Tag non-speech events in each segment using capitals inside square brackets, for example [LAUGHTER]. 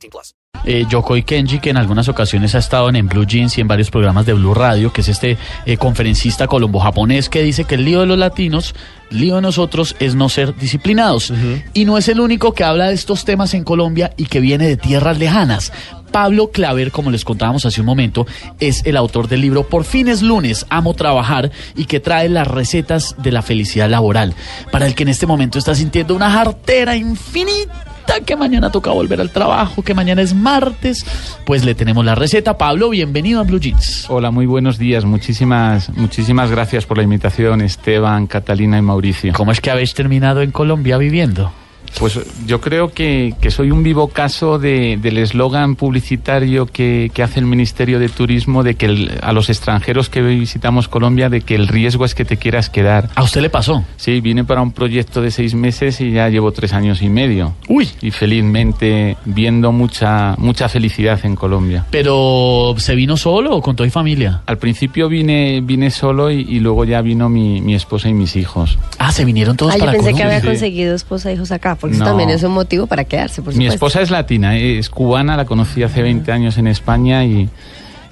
18 plus. Eh, Yokoi Kenji, que en algunas ocasiones ha estado en, en Blue Jeans y en varios programas de Blue Radio, que es este eh, conferencista colombo-japonés que dice que el lío de los latinos, lío de nosotros es no ser disciplinados. Y no es el único que habla de estos temas en Colombia y que viene de tierras lejanas. Pablo Claver, como les contábamos hace un momento, es el autor del libro Por fin es lunes, amo trabajar y que trae las recetas de la felicidad laboral, para el que en este momento está sintiendo una jartera infinita que mañana toca volver al trabajo, que mañana es martes, pues le tenemos la receta. Pablo, bienvenido a Blue Jeans. Hola, muy buenos días. Muchísimas, muchísimas gracias por la invitación, Esteban, Catalina y Mauricio. ¿Cómo es que habéis terminado en Colombia viviendo? Pues yo creo que, que soy un vivo caso de, del eslogan publicitario que, que, hace el Ministerio de Turismo de que el, a los extranjeros que visitamos Colombia de que el riesgo es que te quieras quedar. ¿A usted le pasó? Sí, vine para un proyecto de seis meses y ya llevo tres años y medio. Uy. Y felizmente viendo mucha, mucha felicidad en Colombia. ¿Pero se vino solo o con toda familia? Al principio vine, vine solo y, y luego ya vino mi, mi, esposa y mis hijos. Ah, se vinieron todos ah, para yo pensé Colombia. que había conseguido esposa e hijos acá, porque No. eso también es un motivo para quedarse, por Mi supuesto. esposa es latina, es cubana, la conocí hace 20 años en España y,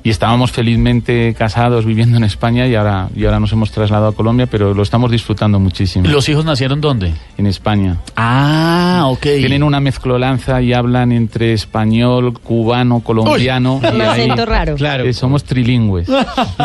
y estábamos felizmente casados viviendo en España y ahora, y ahora nos hemos trasladado a Colombia, pero lo estamos disfrutando muchísimo. ¿Los hijos nacieron dónde? En España. Ah, ok. Tienen una mezclolanza y hablan entre español, cubano, colombiano. Un acento raro. Claro. eh, somos trilingües.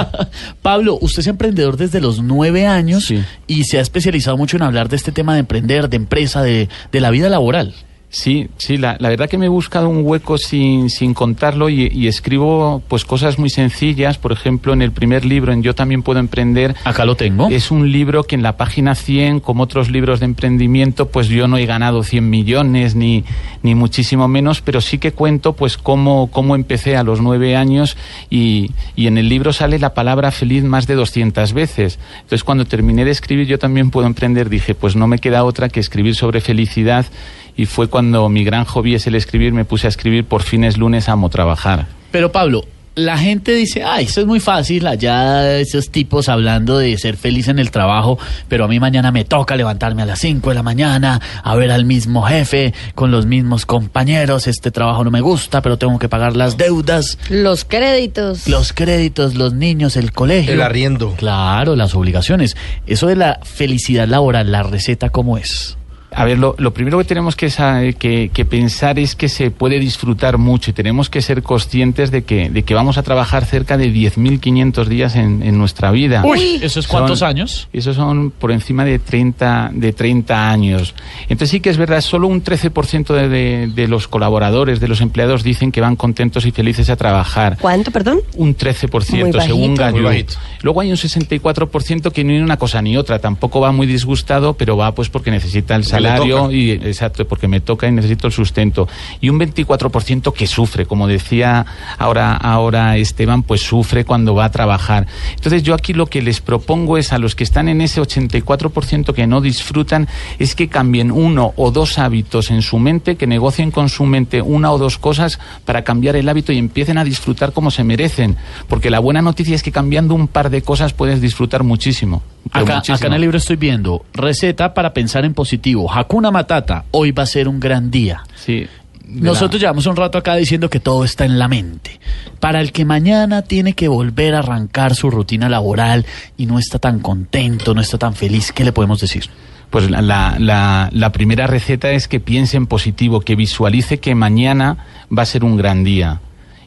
[LAUGHS] Pablo, usted es emprendedor desde los nueve años Sí. y se ha especializado mucho en hablar de este tema de emprender, de empresa, de, de la vida laboral. Sí, sí, la, la verdad que me he buscado un hueco sin, sin contarlo y, y escribo pues cosas muy sencillas. Por ejemplo, en el primer libro, en Yo también puedo emprender, Acá lo tengo. Es un libro que en la página 100, como otros libros de emprendimiento, pues yo no he ganado 100 millones ni, ni muchísimo menos, pero sí que cuento pues cómo, cómo empecé a los nueve años y, y en el libro sale la palabra feliz más de 200 veces. Entonces cuando terminé de escribir yo también puedo emprender, dije pues no me queda otra que escribir sobre felicidad y fue cuando mi gran hobby es el escribir, me puse a escribir por fines lunes amo trabajar. Pero Pablo, la gente dice, ay, eso es muy fácil, allá esos tipos hablando de ser feliz en el trabajo, pero a mí mañana me toca levantarme a las 5 de la mañana, a ver al mismo jefe, con los mismos compañeros, este trabajo no me gusta, pero tengo que pagar las deudas, Los créditos. los créditos, los niños, el colegio. El arriendo. Claro, las obligaciones. Eso de la felicidad laboral, la receta, ¿cómo es? A ver, lo, lo primero que tenemos que, sa- que, que pensar es que se puede disfrutar mucho y tenemos que ser conscientes de que, de que vamos a trabajar cerca de 10.500 días en, en nuestra vida. Uy. ¿Eso es cuántos Son- años? Esos son por encima de 30, de 30 años. Entonces sí que es verdad, solo un 13% de, de, de los colaboradores, de los empleados dicen que van contentos y felices a trabajar. ¿Cuánto, perdón? Un 13% Muy según bajito. Bajito. Luego hay un 64% que ni una cosa ni otra, tampoco va muy disgustado, pero va pues porque necesita el le salario y exacto, porque me toca y necesito el sustento. Y un 24% que sufre, como decía ahora ahora Esteban, pues sufre cuando va a trabajar. Entonces yo aquí lo que les propongo es a los que están en ese 84% que no disfrutan es que cambien uno o dos hábitos en su mente, que negocien con su mente una o dos cosas para cambiar el hábito y empiecen a disfrutar como se merecen, porque la buena noticia es que cambiando un par de cosas puedes disfrutar muchísimo. Acá, en el libro estoy viendo receta para pensar en positivo. Hakuna Matata, hoy va a ser un gran día. Sí. de la- Nosotros llevamos un rato acá diciendo que todo está en la mente. Para el que mañana tiene que volver a arrancar su rutina laboral y no está tan contento, no está tan feliz, ¿qué le podemos decir? Pues la, la- la primera receta es que piense en positivo, que visualice que mañana va a ser un gran día.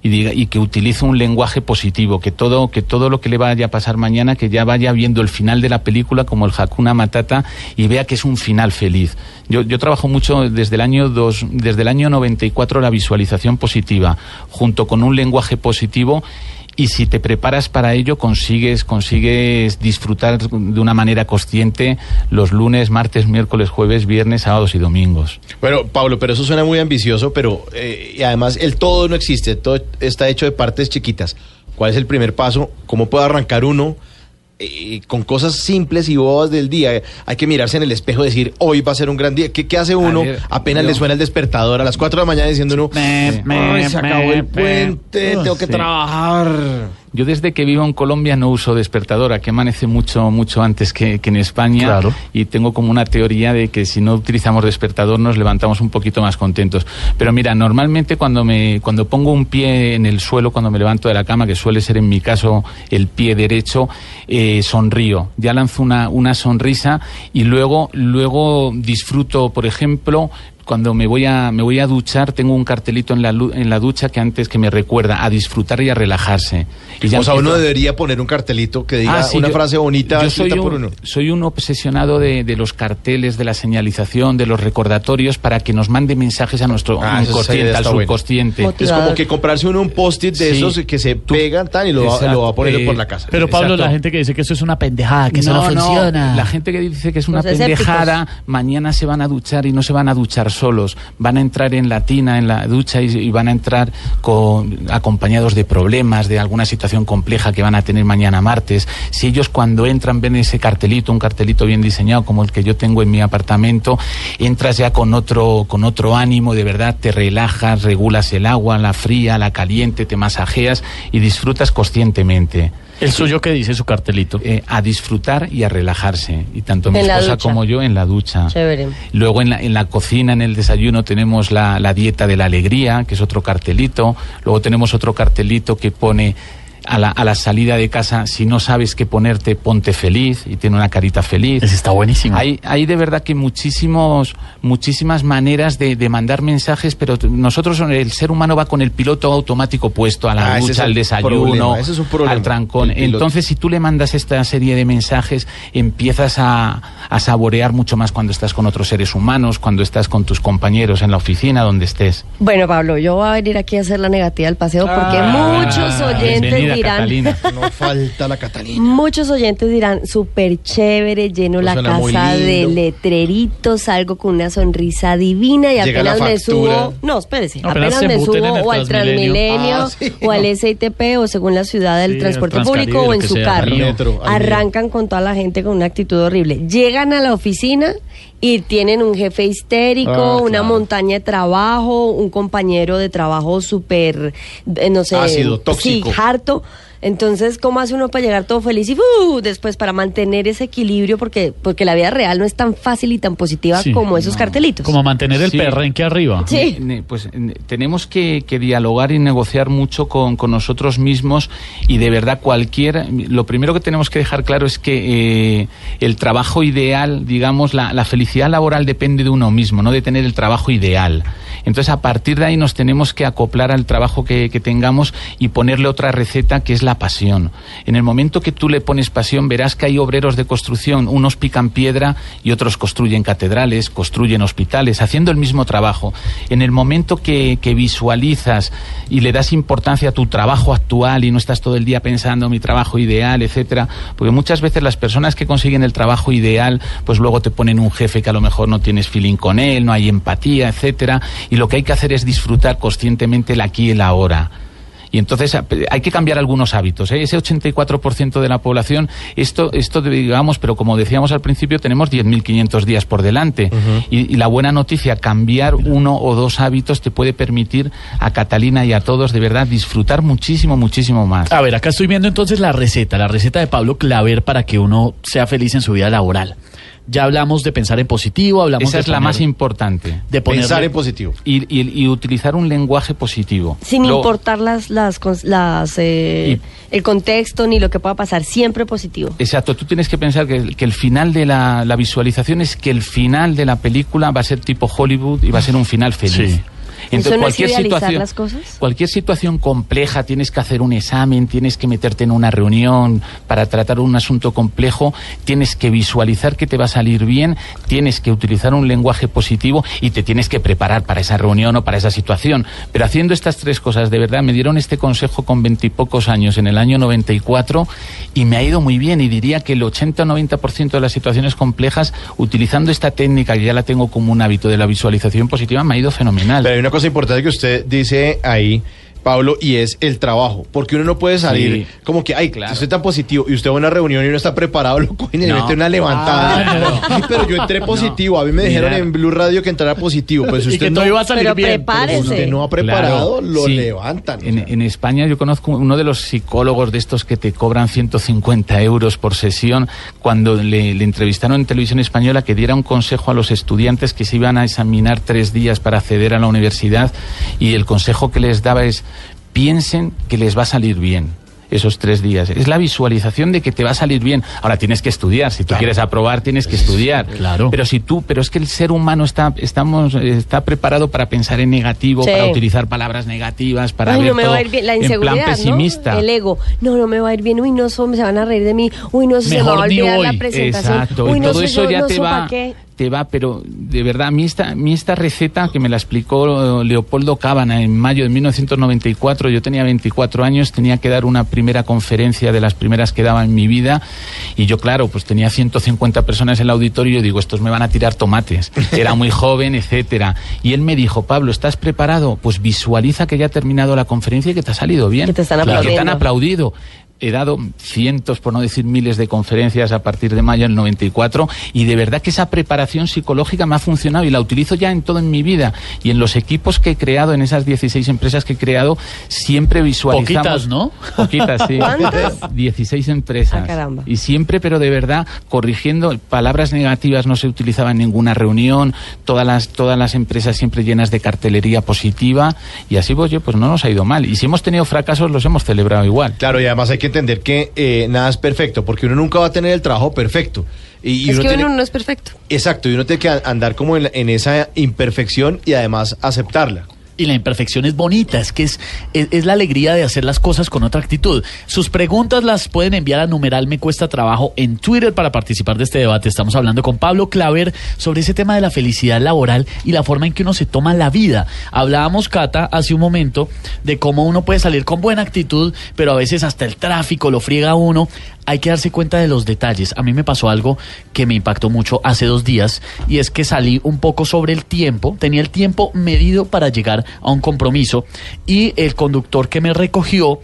Y, diga, y que utilice un lenguaje positivo, que todo, que todo lo que le vaya a pasar mañana, que ya vaya viendo el final de la película como el Hakuna Matata y vea que es un final feliz. Yo, yo trabajo mucho desde el año dos, desde el año 94 la visualización positiva, junto con un lenguaje positivo y si te preparas para ello consigues consigues disfrutar de una manera consciente los lunes, martes, miércoles, jueves, viernes, sábados y domingos. Bueno, Pablo, pero eso suena muy ambicioso, pero eh, y además el todo no existe, todo está hecho de partes chiquitas. ¿Cuál es el primer paso? ¿Cómo puede arrancar uno? Eh, con cosas simples y bobas del día. Hay que mirarse en el espejo y decir, hoy va a ser un gran día. ¿Qué, qué hace uno? Apenas yo- le suena el despertador a las 4 de la mañana diciendo uno, Me, me, "Ay, se acabó me, el puente, me". tengo que Sí. trabajar. Yo desde que vivo en Colombia no uso despertadora, que amanece mucho mucho antes que, que en España. Claro. Y tengo como una teoría de que si no utilizamos despertador nos levantamos un poquito más contentos. Pero mira, normalmente cuando me cuando pongo un pie en el suelo, cuando me levanto de la cama, que suele ser en mi caso el pie derecho, eh, sonrío. Ya lanzo una, una sonrisa y luego luego disfruto, por ejemplo, cuando me voy a me voy a duchar tengo un cartelito en la lu- en la ducha que antes que me recuerda a disfrutar y a relajarse y ya o sea, uno a- debería poner un cartelito que diga Ah, sí, una yo- frase bonita yo soy un, por uno. soy un obsesionado de, de los carteles de la señalización de los recordatorios para que nos mande mensajes a nuestro Ah, inconsciente al subconsciente Es como que comprarse uno un post-it de Sí. esos que se Tú- pegan tan y lo, va- Exacto. lo va a poner Eh, por la casa. Pero Pablo, Exacto. la gente que dice que eso es una pendejada, que eso no, funciona. La gente que dice que es una Los escépticos. pendejada, mañana se van a duchar y no se van a duchar solos. Van a entrar en la tina, en la ducha y, van a entrar acompañados de problemas, de alguna situación compleja que van a tener mañana martes. Si ellos cuando entran ven ese cartelito, un cartelito bien diseñado como el que yo tengo en mi apartamento, entras ya con otro, con otro ánimo, de verdad, te relajas, regulas el agua, la fría, la caliente, te masajeas y disfrutas conscientemente El suyo que dice su cartelito. eh, a disfrutar y a relajarse. Y tanto mi esposa como yo en la ducha. Chévere. Luego en la, en la cocina, en el desayuno, tenemos la, la dieta de la alegría, que es otro cartelito. Luego tenemos otro cartelito que pone a la, a la salida de casa, si no sabes qué ponerte, ponte feliz. Y tiene una carita feliz. Ese está buenísimo. Hay, hay de verdad que muchísimos, muchísimas maneras de, de mandar mensajes, pero nosotros, el ser humano va con el piloto automático puesto a la Ah, ducha, el al desayuno, problema, ese es un problema, al trancón. Entonces, si tú le mandas esta serie de mensajes, empiezas a, a saborear mucho más cuando estás con otros seres humanos, cuando estás con tus compañeros en la oficina, donde estés. Bueno, Pablo, yo voy a venir aquí a hacer la negativa del paseo porque Ah, muchos oyentes bienvenida, dirán, Catalina. [LAUGHS] No falta la Catalina. muchos oyentes dirán, súper chévere, lleno la casa de letreritos, salgo con una sonrisa divina y Llega apenas me subo, no, espérese, Apenas me subo o al Transmilenio. Transmilenio Ah, sí, o al. SITP o según la ciudad del Sí, transporte público o en su sea, carro, al metro, al arrancan con toda la gente con una actitud horrible. Llegan a la oficina y tienen un jefe histérico, Ah, una claro. montaña de trabajo, un compañero de trabajo súper, eh, no sé, Ácido, tóxico. sí, harto. Entonces, ¿cómo hace uno para llegar todo feliz y ¡uh! después para mantener ese equilibrio? Porque, porque la vida real no es tan fácil y tan positiva Sí, como esos cartelitos. Como mantener el Sí. perrenque arriba. Sí. Ne- Pues ne- tenemos que, que dialogar y negociar mucho con, con nosotros mismos y de verdad cualquier... Lo primero que tenemos que dejar claro es que eh, el trabajo ideal, digamos, la, la felicidad laboral depende de uno mismo, no de tener el trabajo ideal. Entonces a partir de ahí nos tenemos que acoplar al trabajo que, que tengamos y ponerle otra receta que es la pasión. En el momento que tú le pones pasión verás que hay obreros de construcción, unos pican piedra y otros construyen catedrales, construyen hospitales, haciendo el mismo trabajo. En el momento que, que visualizas y le das importancia a tu trabajo actual y no estás todo el día pensando mi trabajo ideal, etcétera, porque muchas veces las personas que consiguen el trabajo ideal, pues luego te ponen un jefe que a lo mejor no tienes feeling con él, no hay empatía, etcétera, y lo que hay que hacer es disfrutar conscientemente el aquí y el ahora. Y entonces a- hay que cambiar algunos hábitos. ¿eh? Ese 84% de la población, esto, esto digamos, pero como decíamos al principio, tenemos 10.500 días por delante. y, y la buena noticia, cambiar uno o dos hábitos te puede permitir a Catalina y a todos de verdad disfrutar muchísimo, muchísimo más. A ver, acá estoy viendo entonces la receta, la receta de Pablo Claver para que uno sea feliz en su vida laboral. Ya hablamos de pensar en positivo, hablamos Esa de es la más importante. de ponerle- Pensar en positivo. Y, y- y utilizar un lenguaje positivo. Sin Lo- importar las, las, las eh, el contexto ni lo que pueda pasar, siempre positivo. Exacto, tú tienes que pensar que, que el final de la, la visualización es que el final de la película va a ser tipo Hollywood y va a ser un final feliz. Sí. ¿Eso no es cualquier situación, las cosas? cualquier situación compleja, tienes que hacer un examen, tienes que meterte en una reunión para tratar un asunto complejo, tienes que visualizar que te va a salir bien, tienes que utilizar un lenguaje positivo y te tienes que preparar para esa reunión o para esa situación. Pero haciendo estas tres cosas, de verdad, me dieron este consejo con veintipocos años, en el año 94, y me ha ido muy bien. Y diría que el 80 o 90% de las situaciones complejas, utilizando esta técnica, que ya la tengo como un hábito de la visualización positiva, me ha ido fenomenal. Pero hay una cosa importante que usted dice ahí, Pablo, y es el trabajo. Porque uno no puede salir Sí. como que, ay, Claro. usted tan positivo y usted va a una reunión y no está preparado, [LAUGHS] lo cogen y le mete una levantada. [LAUGHS] Claro. Ay, pero yo entré positivo. A mí me dijeron en Blue Radio que entrara positivo. Pues si y usted que no, iba a salir Pero bien. prepárese. usted no ha preparado, Claro, lo sí. levantan. en España yo conozco uno de los psicólogos de estos que te cobran 150 euros por sesión, cuando le, le entrevistaron en televisión española que diera un consejo a los estudiantes que se iban a examinar tres días para acceder a la universidad y el consejo que les daba es piensen que les va a salir bien. Esos tres días. Es la visualización de que te va a salir bien. Ahora tienes que estudiar. Si tú Claro. quieres aprobar, tienes que estudiar. Claro. Pero si tú, pero es que el ser humano está, estamos, está preparado para pensar en negativo, Sí. para utilizar palabras negativas, para Ay, ver no me todo va a ir bien. La en inseguridad, plan pesimista. ¿no? El ego. No, no me va a ir bien. Uy, no, so- se van a reír de mí. Uy, no, se me va a olvidar la presentación. Exacto, Uy, y no todo eso yo ya no te va, qué. Te va, pero de verdad, a mí esta, mí esta receta que me la explicó Leopoldo Cábana en mayo de 1994, yo tenía 24 años, tenía que dar una primera conferencia de las primeras que daba en mi vida, y yo, claro, pues tenía 150 personas en el auditorio, y yo digo, estos me van a tirar tomates, era muy joven, etcétera, y él me dijo, Pablo, ¿estás preparado? Pues visualiza que ya ha terminado la conferencia y que te ha salido bien. Que te están Que te han aplaudiendo. aplaudido. He dado cientos, por no decir miles, de conferencias a partir de mayo del 94 y de verdad que esa preparación psicológica me ha funcionado y la utilizo ya en todo en mi vida. Y en los equipos que he creado, en esas 16 empresas que he creado, siempre visualizamos... Poquitas, ¿no? Poquitas, sí. ¿Cuántas? 16 empresas. Ah, caramba. Y siempre, pero de verdad, corrigiendo, palabras negativas no se utilizaban en ninguna reunión, todas las, todas las empresas siempre llenas de cartelería positiva y así pues, yo, pues no nos ha ido mal. Y si hemos tenido fracasos, los hemos celebrado igual. Claro, y además hay que entender que eh, nada es perfecto, porque uno nunca va a tener el trabajo perfecto. Y, y Es que tiene- uno no es perfecto. Exacto, y uno tiene que andar como en, en esa imperfección y además aceptarla. Y la imperfección es bonita, es que es, es, la alegría de hacer las cosas con otra actitud. Sus preguntas las pueden enviar a numeral Me Cuesta Trabajo en Twitter para participar de este debate. Estamos hablando con Pablo Claver sobre ese tema de la felicidad laboral y la forma en que uno se toma la vida. Hablábamos, Cata, hace un momento de cómo uno puede salir con buena actitud, pero a veces hasta el tráfico lo friega uno. Hay que darse cuenta de los detalles. A mí me pasó algo que me impactó mucho hace dos días y es que salí un poco sobre el tiempo. Tenía el tiempo medido para llegar a un compromiso y el conductor que me recogió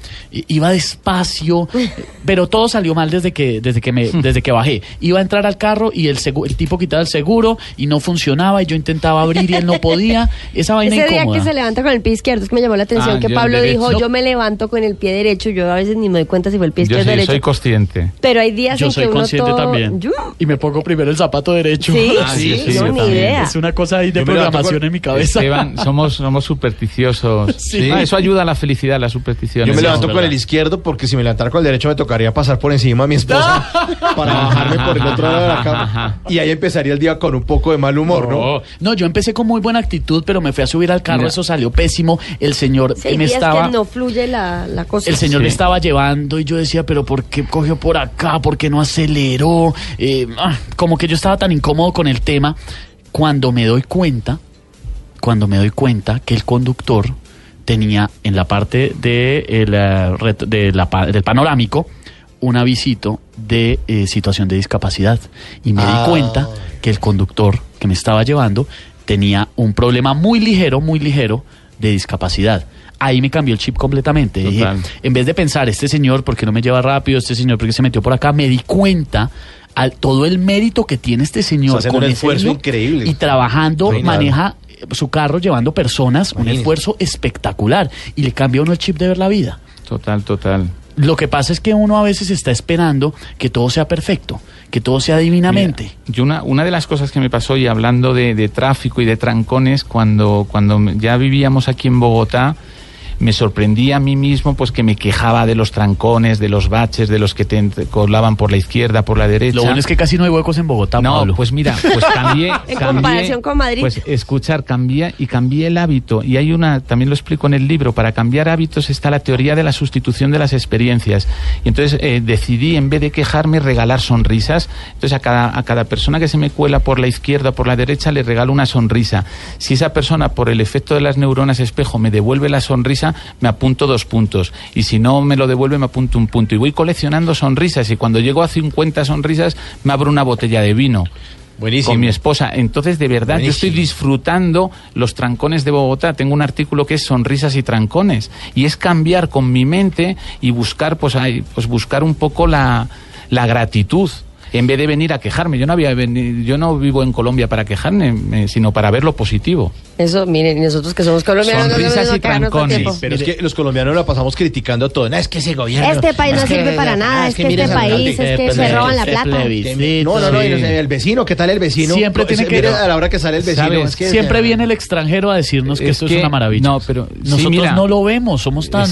iba despacio, [LAUGHS] pero todo salió mal desde que desde que me [LAUGHS] desde que bajé. Iba a entrar al carro y el el tipo quitaba el seguro y no funcionaba y yo intentaba abrir y él no podía. Esa vaina Ese día incómoda. que se levanta con el pie izquierdo, es que me llamó la atención Ah, que yo Pablo derecho. dijo, No. yo me levanto con el pie derecho, yo a veces ni me doy cuenta si fue el pie Yo izquierdo o sí, derecho. soy consciente. Pero hay días Yo en soy que uno consciente todo- también. Yo- Y me pongo primero el zapato derecho. Sí, Ah, sí, sí, no, yo ni también. idea. Es una cosa ahí de Yo programación con- en mi cabeza. Esteban, somos, somos supersticiosos. [LAUGHS] Sí. Ah, eso ayuda a la felicidad, la superstición. Yo me levanto es con verdad. el izquierdo porque si me levantara con el derecho me tocaría pasar por encima a mi esposa [LAUGHS] para bajarme por el otro lado de la cama. Y ahí empezaría el día con un poco de mal humor, ¿no? No, yo empecé con muy buena actitud, pero me fui a subir al carro, Mira. eso salió pésimo. El señor Sí, me estaba... que no fluye la, la cosa. El señor Sí. me estaba llevando y yo decía, pero ¿por qué cogió por acá? ¿Por qué no aceleró? Eh, ah, como que yo estaba tan incómodo con el tema. Cuando me doy cuenta, cuando me doy cuenta que el conductor tenía en la parte de el, eh, de la del panorámico un avisito de eh, situación de discapacidad. Y me Ah. di cuenta que el conductor que me estaba llevando tenía un problema muy ligero, muy ligero de discapacidad. Ahí me cambió el chip completamente. Dije, en vez de pensar, este señor, ¿por qué no me lleva rápido? Este señor, ¿por qué se metió por acá? Me di cuenta al todo el mérito que tiene este señor haciendo un ese esfuerzo lío increíble. y trabajando, maneja su carro llevando personas, un esfuerzo espectacular y le cambia uno el chip de ver la vida. Total, total. Lo que pasa es que uno a veces está esperando que todo sea perfecto, que todo sea divinamente. Mira, yo una, una de las cosas que me pasó, y hablando de, de tráfico y de trancones, cuando, cuando ya vivíamos aquí en Bogotá, me sorprendía a mí mismo pues que me quejaba de los trancones, de los baches, de los que te colaban por la izquierda, por la derecha. Lo bueno es que casi no hay huecos en Bogotá, No, Pablo. pues mira, pues cambié. [LAUGHS] En cambié, comparación con Madrid. Pues escuchar, cambié y cambié el hábito. Y hay una, también lo explico en el libro, para cambiar hábitos está la teoría de la sustitución de las experiencias. Y entonces eh, decidí, en vez de quejarme, regalar sonrisas. Entonces a cada, a cada persona que se me cuela por la izquierda o por la derecha le regalo una sonrisa. Si esa persona, por el efecto de las neuronas espejo, me devuelve la sonrisa, me apunto dos puntos. Y si no me lo devuelve, me apunto un punto. Y voy coleccionando sonrisas. Y cuando llego a 50 sonrisas, me abro una botella de vino Buenísimo. con mi esposa. Entonces, de verdad, yo estoy disfrutando los trancones de Bogotá. Tengo un artículo que es sonrisas y trancones. Y es cambiar con mi mente y buscar, pues, ahí, pues buscar un poco la, la gratitud. En vez de venir a quejarme, yo no había veni- yo no vivo en Colombia para quejarme, me- sino para ver lo positivo. Eso, miren, y nosotros que somos colombianos, no Sonrisas nos y trancones. Pero es que los colombianos la pasamos criticando todo. No, es que ese gobierno. Este país no sirve para nada, es que este país es que Eh, se roban la plata. No, no, no, no el vecino, ¿qué tal el vecino? Siempre No, tiene que- a la hora que sale el vecino. ¿Sabes? es que- Siempre viene el extranjero a decirnos que Es esto es una maravilla. no, pero- sí, nosotros mira. no lo vemos, somos tan.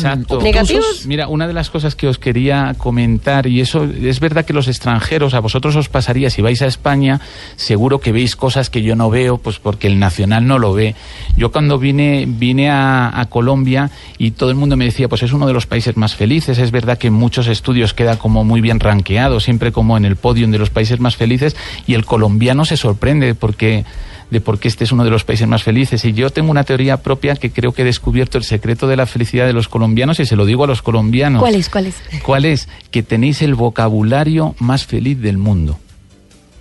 Negativos. Mira, una de las cosas que os quería comentar, y eso es verdad que los extranjeros, a vosotros os pasaría, si vais a España, seguro que veis cosas que yo no veo, pues porque el nacional no lo ve. Yo cuando vine, vine a, a Colombia y todo el mundo me decía, pues es uno de los países más felices, es verdad que en muchos estudios queda como muy bien rankeado, siempre como en el podium de los países más felices, y el colombiano se sorprende porque de por qué este es uno de los países más felices. Y yo tengo una teoría propia que creo que he descubierto el secreto de la felicidad de los colombianos y se lo digo a los colombianos. ¿Cuál es? ¿Cuál es? ¿Cuál es? Que tenéis el vocabulario más feliz del mundo.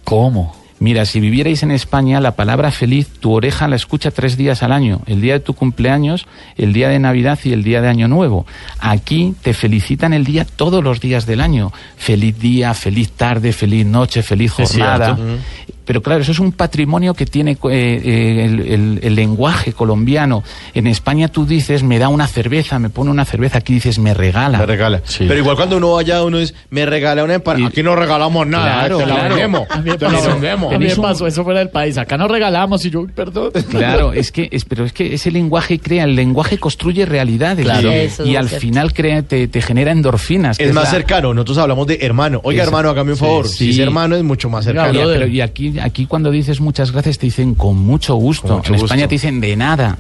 ¿Cómo? Mira, si vivierais en España, la palabra feliz, tu oreja la escucha tres días al año. El día de tu cumpleaños, el día de Navidad y el día de Año Nuevo. Aquí te felicitan el día todos los días del año. Feliz día, feliz tarde, feliz noche, feliz jornada. Pero claro, eso es un patrimonio que tiene eh, eh, el, el- el lenguaje colombiano. En España tú dices, me da una cerveza, me pone una cerveza. Aquí dices, me regala. Me regala. Sí. Pero igual cuando uno vaya, uno es, me regala una empanada. Aquí no regalamos nada, Claro, te la claro. vendemos. A mí me Te la pasó, vendemos. a mí me Tenéis un- pasó eso fuera del país. Acá nos regalamos y yo, perdón. Claro, [LAUGHS] es que, es, pero es que ese lenguaje crea, el lenguaje construye realidades. Claro. Y- al cierto. final crea, te, te genera endorfinas. que Es más la- cercano, nosotros hablamos de hermano. Oiga, Esa- hermano, hágame un favor. Sí, Si es hermano, es mucho más cercano. Oye, brother. pero y aquí, aquí cuando dices muchas gracias te dicen con mucho gusto. Con mucho en España gusto. te dicen de nada.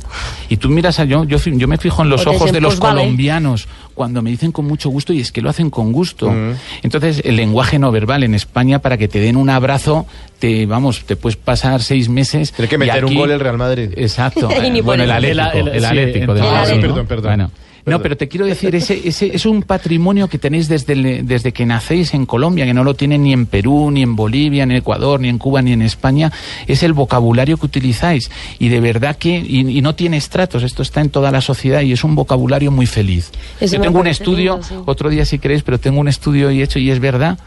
Y tú miras a yo, yo, me fijo en los O ojos dicen, de los "Pues vale". colombianos cuando me dicen con mucho gusto y es que lo hacen con gusto. Mm. Entonces el lenguaje no verbal en España para que te den un abrazo te vamos te puedes pasar seis meses. Tiene que meter un gol el Real Madrid. Exacto. [LAUGHS] Y Eh, bueno, el. Atlético, El- el, sí, Atlético de Ah, ¿no? perdón, perdón. No, pero te quiero decir, ese, ese es un patrimonio que tenéis desde, el- desde que nacéis en Colombia, que no lo tienen ni en Perú, ni en Bolivia, ni en Ecuador, ni en Cuba, ni en España. Es el vocabulario que utilizáis. Y de verdad que, y, y no tiene estratos, esto está en toda la sociedad y es un vocabulario muy feliz. Eso Yo tengo un estudio, lindo, sí. otro día si queréis, pero tengo un estudio y hecho y es verdad.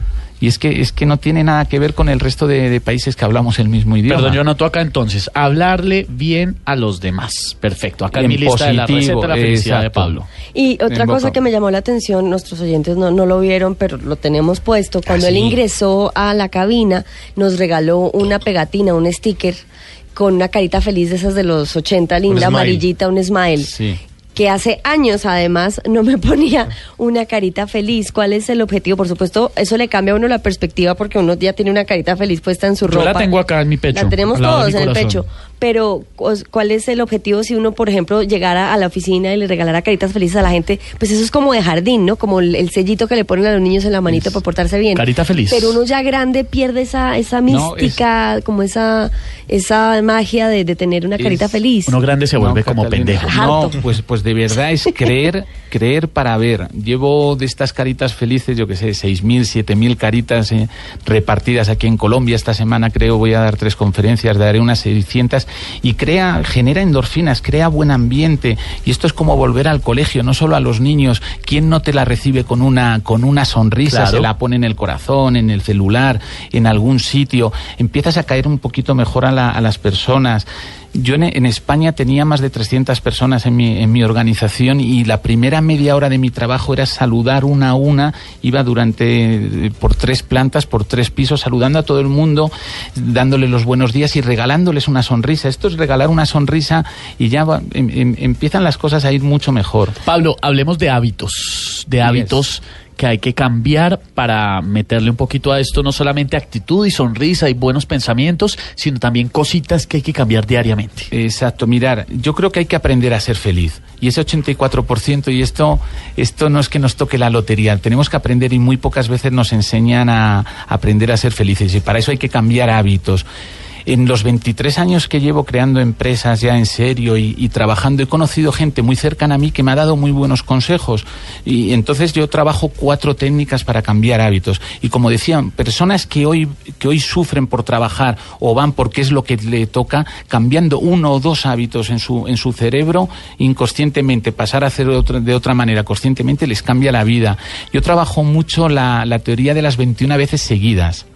Y es que, es que no tiene nada que ver con el resto de, de países que hablamos el mismo idioma. Perdón, yo anoto acá entonces, hablarle bien a los demás. Perfecto, acá en, En mi lista de la positivo, receta de la felicidad de. Pablo. Y otra En cosa boca. que me llamó la atención, nuestros oyentes no, no lo vieron, pero lo tenemos puesto. Cuando Ah, él sí. ingresó a la cabina, nos regaló una pegatina, un sticker, con una carita feliz de esas de los 80, linda, amarillita, un smile. Sí. Que hace años, además, no me [LAUGHS] ponía una carita feliz. ¿Cuál es el objetivo? Por supuesto, eso le cambia a uno la perspectiva porque uno ya tiene una carita feliz puesta en su Yo ropa. la tengo acá en mi pecho. La tenemos todos en el pecho. Pero, ¿cuál es el objetivo si uno, por ejemplo, llegara a la oficina y le regalara caritas felices a la gente? Pues eso es como de jardín, ¿no? Como el, el sellito que le ponen a los niños en la manita Es- por portarse bien. Carita feliz. Pero uno ya grande pierde esa, esa No, es- mística, como esa, esa magia de, de tener una carita Es- feliz. Uno grande se vuelve No, como Catalina. pendejo. No, pues, pues de verdad es [LAUGHS] creer, creer para ver. Llevo de estas caritas felices, yo que sé, seis mil, siete mil caritas eh, repartidas aquí en Colombia. Esta semana creo voy a dar tres conferencias, daré unas 600 y crea, genera endorfinas, crea buen ambiente. Y esto es como volver al colegio, no solo a los niños. ¿Quién no te la recibe con una, con una sonrisa? Claro. Se la pone en el corazón, en el celular, en algún sitio. Empiezas a caer un poquito mejor a, la- a las personas. Yo en, en España tenía más de 300 personas en mi, en mi organización y la primera media hora de mi trabajo era saludar una a una. Iba durante eh, por tres plantas, por tres pisos, saludando a todo el mundo, dándole los buenos días y regalándoles una sonrisa. Esto es regalar una sonrisa y ya va- em- em- empiezan las cosas a ir mucho mejor. Pablo, hablemos de hábitos, de hábitos que hay que cambiar para meterle un poquito a esto, no solamente actitud y sonrisa y buenos pensamientos, sino también cositas que hay que cambiar diariamente. Exacto, mirar, yo creo que hay que aprender a ser feliz. Y ese 84%, y esto, esto no es que nos toque la lotería, tenemos que aprender y muy pocas veces nos enseñan a aprender a ser felices. Y para eso hay que cambiar hábitos. En los 23 años que llevo creando empresas ya en serio y, trabajando, he conocido gente muy cercana a mí que me ha dado muy buenos consejos. Y entonces yo trabajo cuatro técnicas para cambiar hábitos. Y como decían, personas que hoy, que hoy sufren por trabajar o van porque es lo que le toca, cambiando uno o dos hábitos en su, en su cerebro, inconscientemente, pasar a hacer otra- de otra manera, conscientemente, les cambia la vida. Yo trabajo mucho la, la teoría de las 21 veces seguidas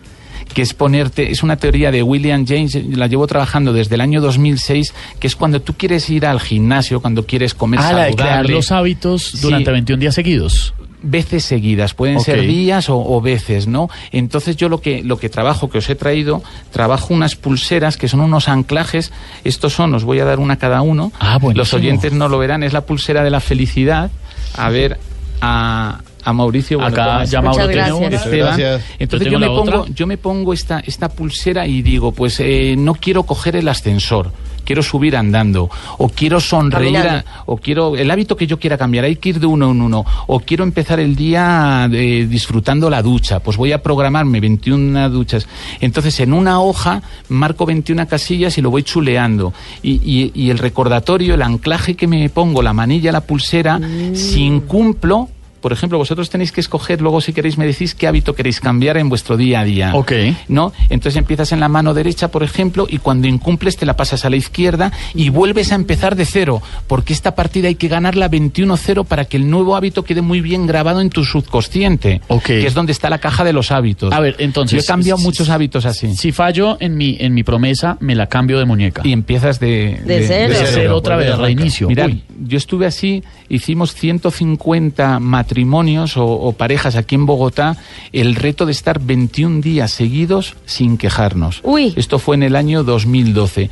que es ponerte, es una teoría de William James, la llevo trabajando desde el año 2006, que es cuando tú quieres ir al gimnasio, cuando quieres comer Ah, la de crear saludable, los hábitos Sí. durante 21 días seguidos. veces seguidas, pueden ser días o, o veces, ¿no? Entonces yo lo que, lo que trabajo, que os he traído, trabajo unas pulseras que son unos anclajes, estos son, os voy a dar una cada uno, Ah, los oyentes no lo verán, es la pulsera de la felicidad, a ver, a, a Mauricio, bueno, Acá ya Mauro tiene una. Esteban. Gracias. Entonces Yo me la pongo, otra. yo me pongo esta, esta pulsera y digo, pues eh, no quiero coger el ascensor, quiero subir andando, o quiero sonreír, a- o quiero el hábito que yo quiera cambiar, hay que ir de uno en uno, o quiero empezar el día eh, disfrutando la ducha, pues voy a programarme 21 duchas. Entonces en una hoja marco 21 casillas y lo voy chuleando. Y, y- y el recordatorio, el anclaje que me pongo, la manilla, la pulsera, si incumplo... Por ejemplo, vosotros tenéis que escoger, luego si queréis me decís qué hábito queréis cambiar en vuestro día a día. Ok. ¿no? Entonces empiezas en la mano derecha, por ejemplo, y cuando incumples te la pasas a la izquierda y vuelves a empezar de cero, porque esta partida hay que ganarla 21-0 para que el nuevo hábito quede muy bien grabado en tu subconsciente, Ok. que es donde está la caja de los hábitos. A ver, entonces. Yo he cambiado si- muchos hábitos así. Si fallo en mi, en mi promesa, me la cambio de muñeca. Y empiezas de, De cero. de de cero otra vez, reinicio. Mirad, Uy. yo estuve así, hicimos 150 matrimonios o, o parejas aquí en Bogotá, el reto de estar 21 días seguidos sin quejarnos. Uy. Esto fue en el año 2012.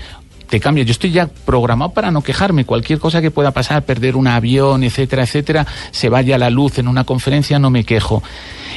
Te cambia, yo estoy ya programado para no quejarme. Cualquier cosa que pueda pasar, perder un avión, etcétera, etcétera, se vaya la luz en una conferencia, no me quejo.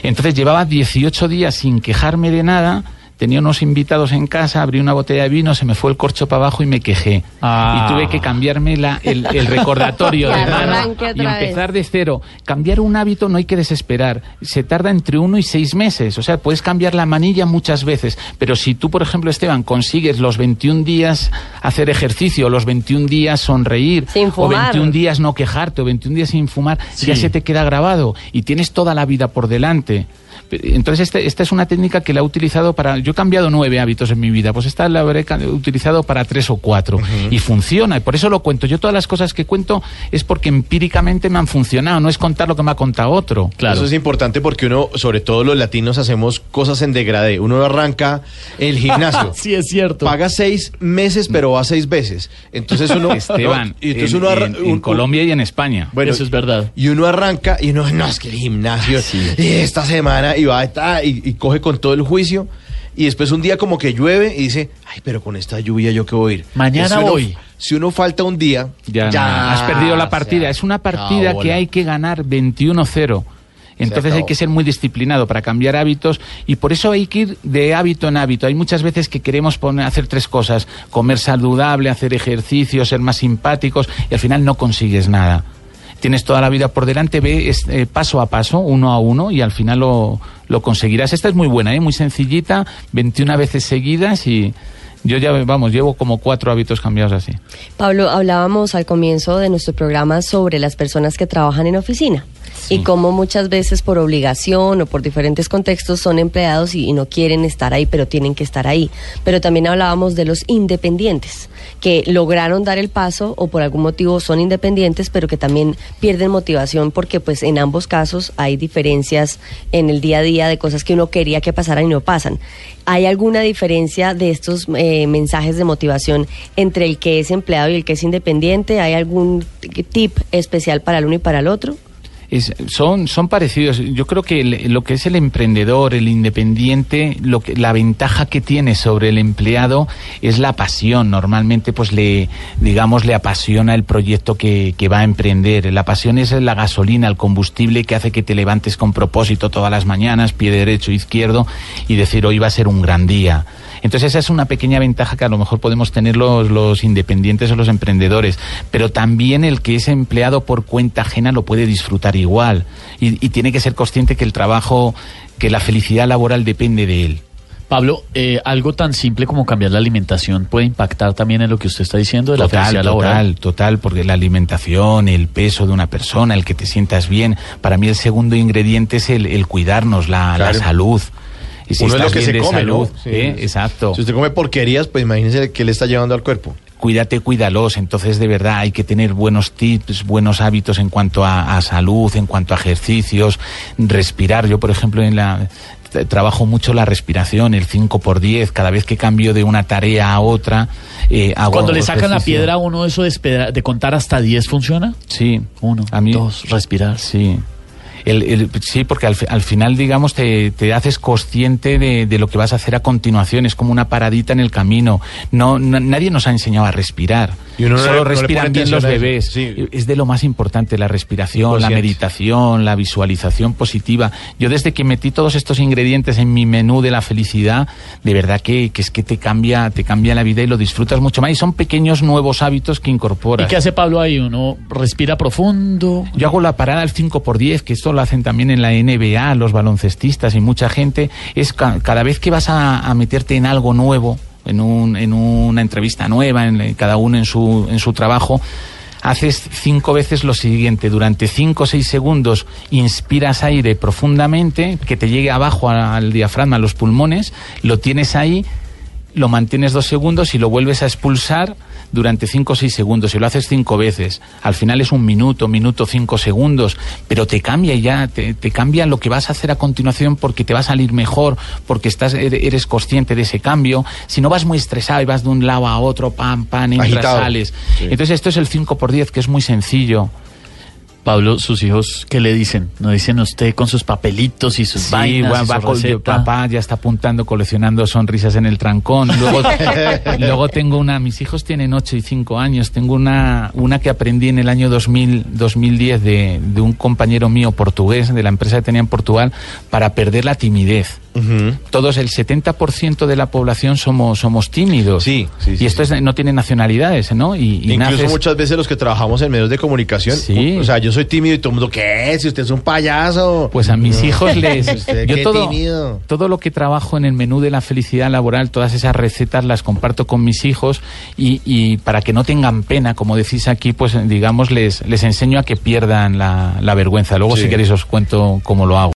Entonces llevaba 18 días sin quejarme de nada. Tenía unos invitados en casa, abrí una botella de vino, se me fue el corcho para abajo y me quejé. Ah. Y tuve que cambiarme la- el, el recordatorio [LAUGHS] de mano y empezar de cero. Cambiar un hábito no hay que desesperar. Se tarda entre uno y seis meses. O sea, puedes cambiar la manilla muchas veces. Pero si tú, por ejemplo, Esteban, consigues los 21 días hacer ejercicio, los 21 días sonreír, Sin o fumar. 21 días no quejarte, o 21 días sin fumar, Sí. ya se te queda grabado y tienes toda la vida por delante. Entonces, este- esta es una técnica que la he utilizado para... Yo he cambiado nueve hábitos en mi vida, pues esta la habré utilizado para tres o cuatro. Y funciona, y por eso lo cuento. Yo todas las cosas que cuento es porque empíricamente me han funcionado, no es contar lo que me ha contado otro. Claro. Eso es importante porque uno, sobre todo los latinos, hacemos cosas en degradé. Uno arranca el gimnasio. [LAUGHS] Sí, es cierto. Paga seis meses, pero va seis veces. Entonces uno. [LAUGHS] Esteban, no, y entonces en, uno arra- en- en un- Colombia y en España. Bueno, Eso es verdad. Y uno arranca y uno, no, es que el gimnasio, y esta semana, y va y, y coge con todo el juicio. Y después un día como que llueve y dice, ay, pero con esta lluvia yo qué voy a ir. Mañana Si uno- voy. Si uno falta un día, Ya, no, has perdido la partida. Es una partida que hay que ganar 21-0. Entonces hay que ser muy disciplinado para cambiar hábitos y por eso hay que ir de hábito en hábito. Hay muchas veces que queremos poner, hacer tres cosas, comer saludable, hacer ejercicio, ser más simpáticos y al final no consigues nada. Tienes toda la vida por delante, ve es, eh, paso a paso, uno a uno y al final lo, lo conseguirás. Esta es muy buena, ¿eh? muy sencillita, 21 veces seguidas y yo ya, vamos, llevo como cuatro hábitos cambiados así. Pablo, hablábamos al comienzo de nuestro programa sobre las personas que trabajan en oficina. Y cómo muchas veces por obligación o por diferentes contextos son empleados y, y no quieren estar ahí, pero tienen que estar ahí. Pero también hablábamos de los independientes, que lograron dar el paso o por algún motivo son independientes, pero que también pierden motivación porque pues en ambos casos hay diferencias en el día a día de cosas que uno quería que pasaran y no pasan. ¿Hay alguna diferencia de estos eh, mensajes de motivación entre el que es empleado y el que es independiente? ¿Hay algún tip especial para el uno y para el otro? Es- son, son parecidos. Yo creo que lo que es el emprendedor, el independiente, lo que, la ventaja que tiene sobre el empleado es la pasión. Normalmente, pues le, digamos, le apasiona el proyecto que, que va a emprender. La pasión es la gasolina, el combustible que hace que te levantes con propósito todas las mañanas, pie derecho, izquierdo, y decir hoy va a ser un gran día. Entonces esa es una pequeña ventaja que a lo mejor podemos tener los, los independientes o los emprendedores, pero también el que es empleado por cuenta ajena lo puede disfrutar igual y, y tiene que ser consciente que el trabajo, que la felicidad laboral depende de él. Pablo, eh, algo tan simple como cambiar la alimentación puede impactar también en lo que usted está diciendo de la Total, felicidad laboral. total, total, porque la alimentación, el peso de una persona, el que te sientas bien, para mí el segundo ingrediente es el, el cuidarnos, la, la salud. Y si Uno es lo que se come, salud, ¿no? Sí, ¿eh? sí. exacto. Si usted come porquerías, pues imagínese qué le está llevando al cuerpo. cuídate, cuídalos. Entonces, de verdad, hay que tener buenos tips, buenos hábitos en cuanto a, a salud, en cuanto a ejercicios, respirar. Yo, por ejemplo, en la trabajo mucho la respiración, el 5 por 10 cada vez que cambio de una tarea a otra. eh, hago Cuando le sacan la piedra a uno eso de, espera- de contar hasta 10 funciona. Sí. Uno, a mí, dos, respirar. Sí. El- el- sí, porque al, al final, digamos, te, te haces consciente de, de lo que vas a hacer a continuación. Es como una paradita en el camino. No, no- nadie nos ha enseñado a respirar. Y uno no Solo no le respiran pone bien los bebés. Sí. Es de lo más importante, la respiración, la meditación, la visualización positiva. Yo desde que metí todos estos ingredientes en mi menú de la felicidad, de verdad que, que es que te cambia, te cambia la vida y lo disfrutas mucho más. Y son pequeños nuevos hábitos que ¿Y incorporas. qué hace Pablo ahí? Uno respira profundo. Yo hago la parada al 5 por 10 que esto lo hacen también en la NBA, los baloncestistas y mucha gente. Es ca- cada vez que vas a, meterte en algo nuevo, en, un, en una entrevista nueva, en, cada uno en su, en su trabajo, haces cinco veces lo siguiente. Durante cinco o seis segundos inspiras aire profundamente, que te llegue abajo al diafragma, a los pulmones, lo tienes ahí, lo mantienes dos segundos y lo vuelves a expulsar durante cinco o seis segundos y lo haces cinco veces. Al final es un minuto, minuto, cinco segundos, pero te cambia ya, te, te cambia lo que vas a hacer a continuación porque te va a salir mejor, porque estás, ere- eres consciente de ese cambio. Si no vas muy estresado y vas de un lado a otro, pam, pam, entras, Agitado. sales. Sí. Entonces esto es el 5 por 10 que es muy sencillo. Pablo, sus hijos, ¿qué le dicen? ¿No dicen usted con sus papelitos y sus Sí, vainas va- y va su con- papá ya está apuntando, coleccionando sonrisas en el trancón. Luego, [LAUGHS] luego tengo una, mis hijos tienen 8 y 5 años, tengo una, una que aprendí en el año 2000, 2010 de, de un compañero mío portugués, de la empresa que tenía en Portugal, para perder la timidez. Todos, el 70% de la población somos, somos tímidos. Sí, sí, sí, Y esto sí. es- no tiene nacionalidades, ¿no? Y, y Incluso naces- muchas veces los que trabajamos en medios de comunicación, Sí. o sea, yo soy tímido y todo el mundo, ¿qué? Si usted es un payaso. Pues a mis No. hijos les... [LAUGHS] Usted, yo todo, tímido. todo lo que trabajo en el menú de la felicidad laboral, todas esas recetas las comparto con mis hijos y, y para que no tengan pena, como decís aquí, pues digamos, les, les enseño a que pierdan la, la vergüenza. Luego Sí. si queréis os cuento cómo lo hago.